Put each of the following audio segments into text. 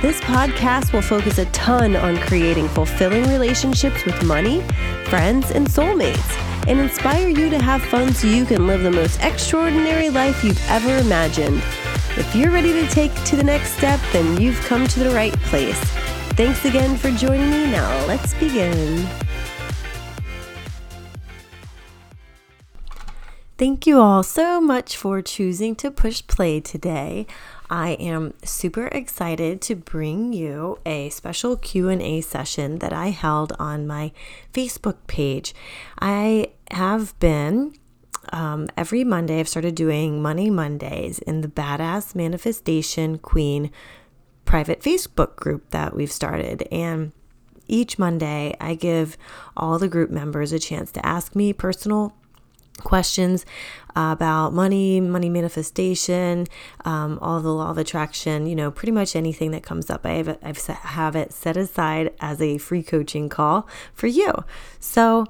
This podcast will focus a ton on creating fulfilling relationships with money, friends, and soulmates and inspire you to have fun so you can live the most extraordinary life you've ever imagined. If you're ready to take to the next step, then you've come to the right place. Thanks again for joining me. Now, let's begin. Thank you all so much for choosing to push play today. I am super excited to bring you a special Q&A session that I held on my Facebook page. I have been um, every Monday, I've started doing Money Mondays in the Badass Manifestation Queen private Facebook group that we've started. And each Monday, I give all the group members a chance to ask me personal questions about money, money manifestation, um, all the law of attraction, you know, pretty much anything that comes up. I have, I've set, have it set aside as a free coaching call for you. So,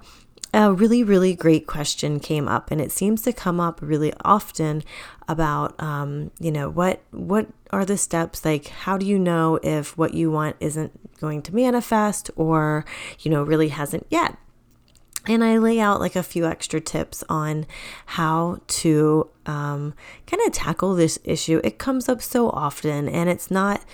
a really, really great question came up, and it seems to come up really often about, um, you know, what what are the steps? Like, how do you know if what you want isn't going to manifest, or you know, really hasn't yet? And I lay out like a few extra tips on how to um, kind of tackle this issue. It comes up so often, and it's not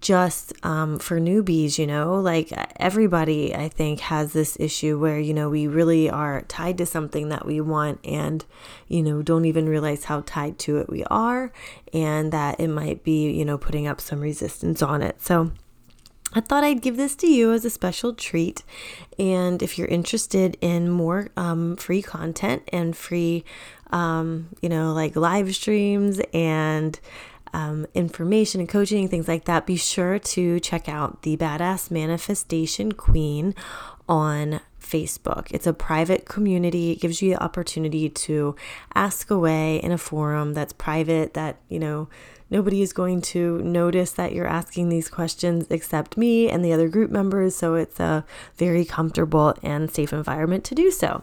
just um, for newbies, you know, like everybody, I think, has this issue where, you know, we really are tied to something that we want and, you know, don't even realize how tied to it we are, and that it might be, you know, putting up some resistance on it. So, I thought I'd give this to you as a special treat. And if you're interested in more um, free content and free, um, you know, like live streams and um, information and coaching things like that, be sure to check out the Badass Manifestation Queen on Facebook. It's a private community. It gives you the opportunity to ask away in a forum that's private, that, you know, Nobody is going to notice that you're asking these questions except me and the other group members, so it's a very comfortable and safe environment to do so.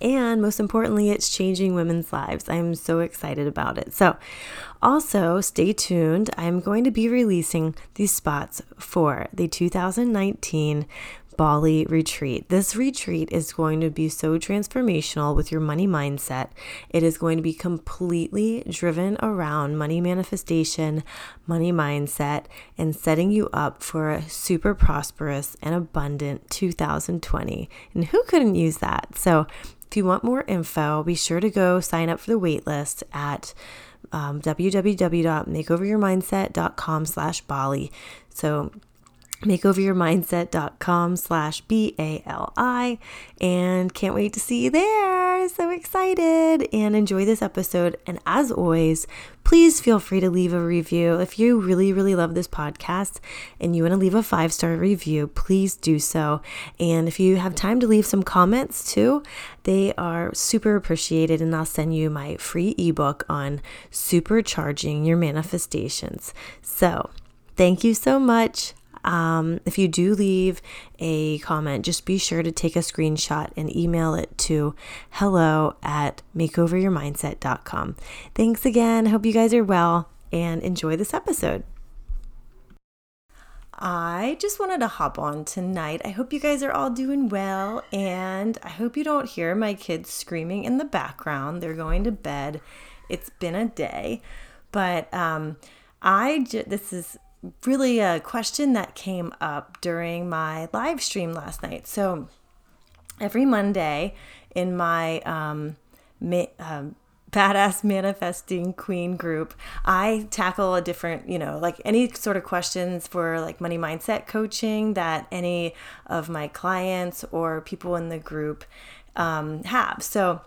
And most importantly, it's changing women's lives. I'm so excited about it. So, also stay tuned. I'm going to be releasing these spots for the 2019 Bali retreat. This retreat is going to be so transformational with your money mindset. It is going to be completely driven around money manifestation, money mindset, and setting you up for a super prosperous and abundant 2020. And who couldn't use that? So, if you want more info, be sure to go sign up for the waitlist at um, www.makeoveryourmindset.com slash Bali. So makeoveryourmindset.com slash b-a-l-i and can't wait to see you there. So excited. And enjoy this episode. And as always please feel free to leave a review. If you really really love this podcast and you want to leave a five star review please do so. And if you have time to leave some comments too they are super appreciated. And i'll send you my free ebook on supercharging your manifestations. So thank you so much um, if you do leave a comment, just be sure to take a screenshot and email it to hello at makeoveryourmindset.com. Thanks again. Hope you guys are well and enjoy this episode. I just wanted to hop on tonight. I hope you guys are all doing well, and I hope you don't hear my kids screaming in the background. They're going to bed. It's been a day, but um, this is really a question that came up during my live stream last night. So every Monday in my um, ma- um, badass manifesting queen group i tackle a different you know like any sort of questions for like money mindset coaching that any of my clients or people in the group um, have so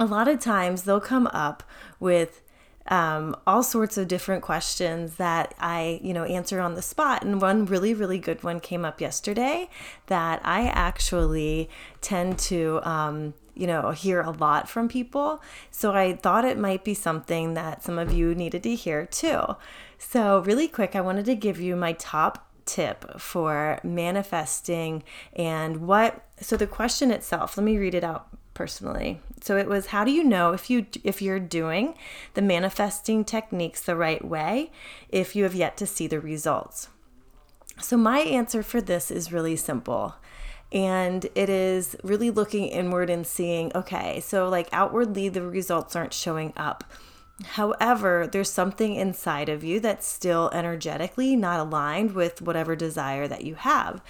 a lot of times they'll come up with um, all sorts of different questions that I, you know, answer on the spot. And one really, really good one came up yesterday that I actually tend to um, you know, hear a lot from people. So I thought it might be something that some of you needed to hear too. So, really quick, I wanted to give you my top tip for manifesting and what so the question itself let me read it out personally so it was how do you know if you if you're doing the manifesting techniques the right way if you have yet to see the results so my answer for this is really simple and it is really looking inward and seeing, okay, so like outwardly, the results aren't showing up. However, there's something inside of you that's still energetically not aligned with whatever desire that you have.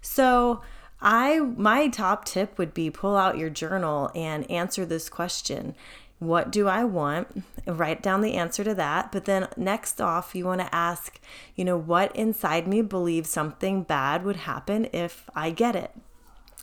So, I my top tip would be pull out your journal and answer this question. What do I want? Write down the answer to that. But then next off, you want to ask, you know, what inside me believes something bad would happen if I get it?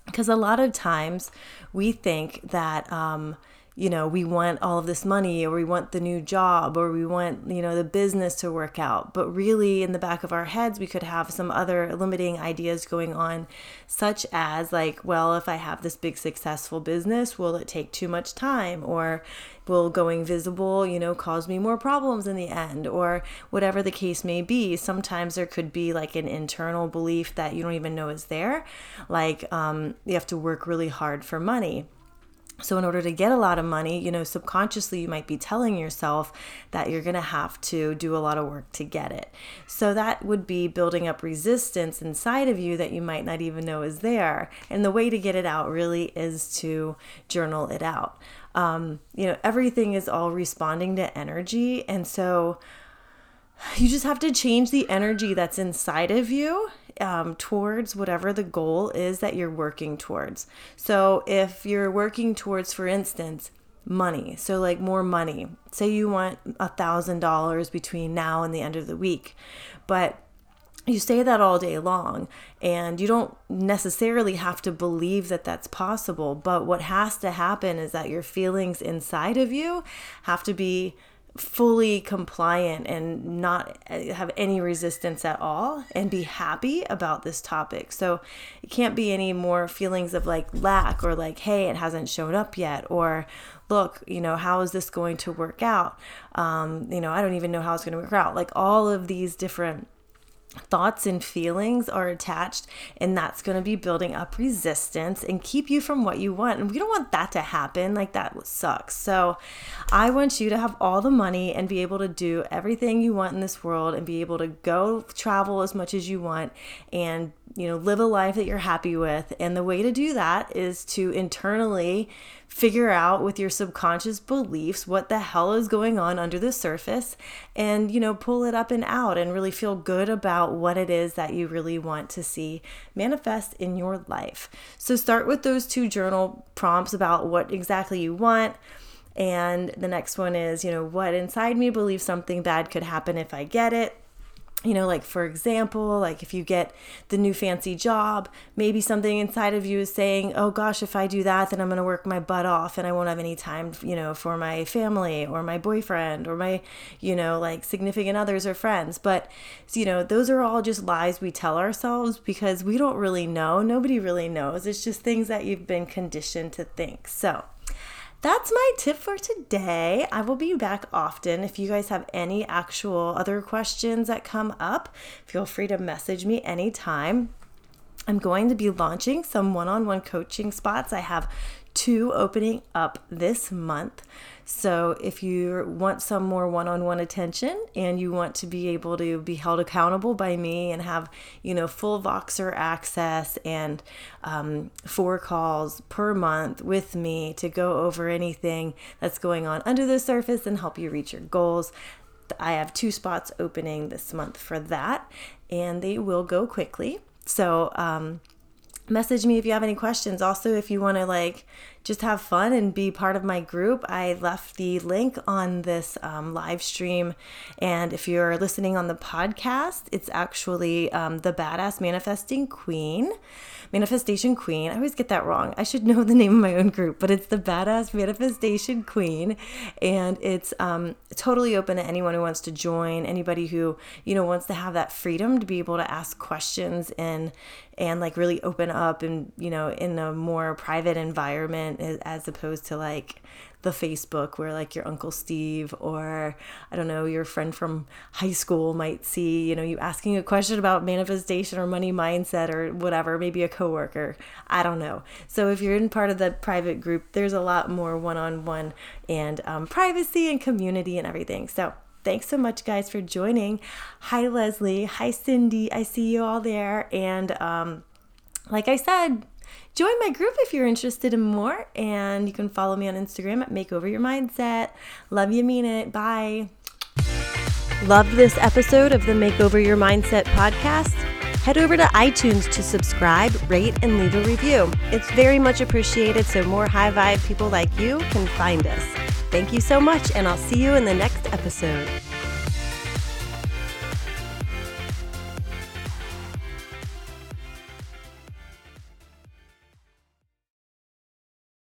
because a lot of times we think that um, you know we want all of this money or we want the new job or we want you know the business to work out. But really in the back of our heads we could have some other limiting ideas going on such as like well if i have this big successful business will it take too much time? Or will going visible you know cause me more problems in the end? Or whatever the case may be sometimes there could be like an internal belief that you don't even know is there. Like um, you have to work really hard for money so, in order to get a lot of money, you know, subconsciously you might be telling yourself that you're going to have to do a lot of work to get it. So, that would be building up resistance inside of you that you might not even know is there. And the way to get it out really is to journal it out. Um, you know, everything is all responding to energy. And so, you just have to change the energy that's inside of you um, towards whatever the goal is that you're working towards. So, if you're working towards, for instance, money, so like more money, say you want a thousand dollars between now and the end of the week, but you say that all day long and you don't necessarily have to believe that that's possible but what has to happen is that your feelings inside of you have to be fully compliant and not have any resistance at all and be happy about this topic. So it can't be any more feelings of like lack or like, hey, it hasn't shown up yet, or look, you know, how is this going to work out? Um, you know, I don't even know how it's going to work out. Like all of these different thoughts and feelings are attached and that's going to be building up resistance and keep you from what you want and we don't want that to happen like that sucks so i want you to have all the money and be able to do everything you want in this world and be able to go travel as much as you want and you know live a life that you're happy with. And the way to do that is to internally figure out with your subconscious beliefs what the hell is going on under the surface and, you know, pull it up and out and really feel good about what it is that you really want to see manifest in your life. So start with those two journal prompts about what exactly you want. And the next one is, you know, what inside me believes something bad could happen if I get it you know, like for example, like if you get the new fancy job, maybe something inside of you is saying, oh gosh, if I do that, then I'm going to work my butt off and I won't have any time, you know, for my family or my boyfriend or my, you know, like significant others or friends. But, you know, those are all just lies we tell ourselves because we don't really know. Nobody really knows. It's just things that you've been conditioned to think. So, that's my tip for today. I will be back often. If you guys have any actual other questions that come up, feel free to message me anytime. I'm going to be launching some one on one coaching spots. I have two opening up this month. So, if you want some more one on one attention and you want to be able to be held accountable by me and have, you know, full Voxer access and um, four calls per month with me to go over anything that's going on under the surface and help you reach your goals, I have two spots opening this month for that, and they will go quickly. So, um, message me if you have any questions. Also, if you want to like just have fun and be part of my group, I left the link on this um, live stream. And if you're listening on the podcast, it's actually um, the Badass Manifesting Queen. Manifestation Queen. I always get that wrong. I should know the name of my own group, but it's the Badass Manifestation Queen, and it's um, totally open to anyone who wants to join. Anybody who you know wants to have that freedom to be able to ask questions and and like really open up and you know in a more private environment environment as opposed to like the Facebook where like your Uncle Steve or I don't know, your friend from high school might see, you know, you asking a question about manifestation or money mindset or whatever, maybe a coworker. I don't know. So if you're in part of the private group, there's a lot more one on one and um, privacy and community and everything. So thanks so much, guys, for joining. Hi, Leslie. Hi, Cindy. I see you all there. And um, like I said, join my group if you're interested in more. And you can follow me on Instagram at Makeover Your Mindset. Love you, mean it. Bye. Loved this episode of the Makeover Your Mindset podcast? Head over to iTunes to subscribe, rate, and leave a review. It's very much appreciated so more high vibe people like you can find us. Thank you so much, and I'll see you in the next episode.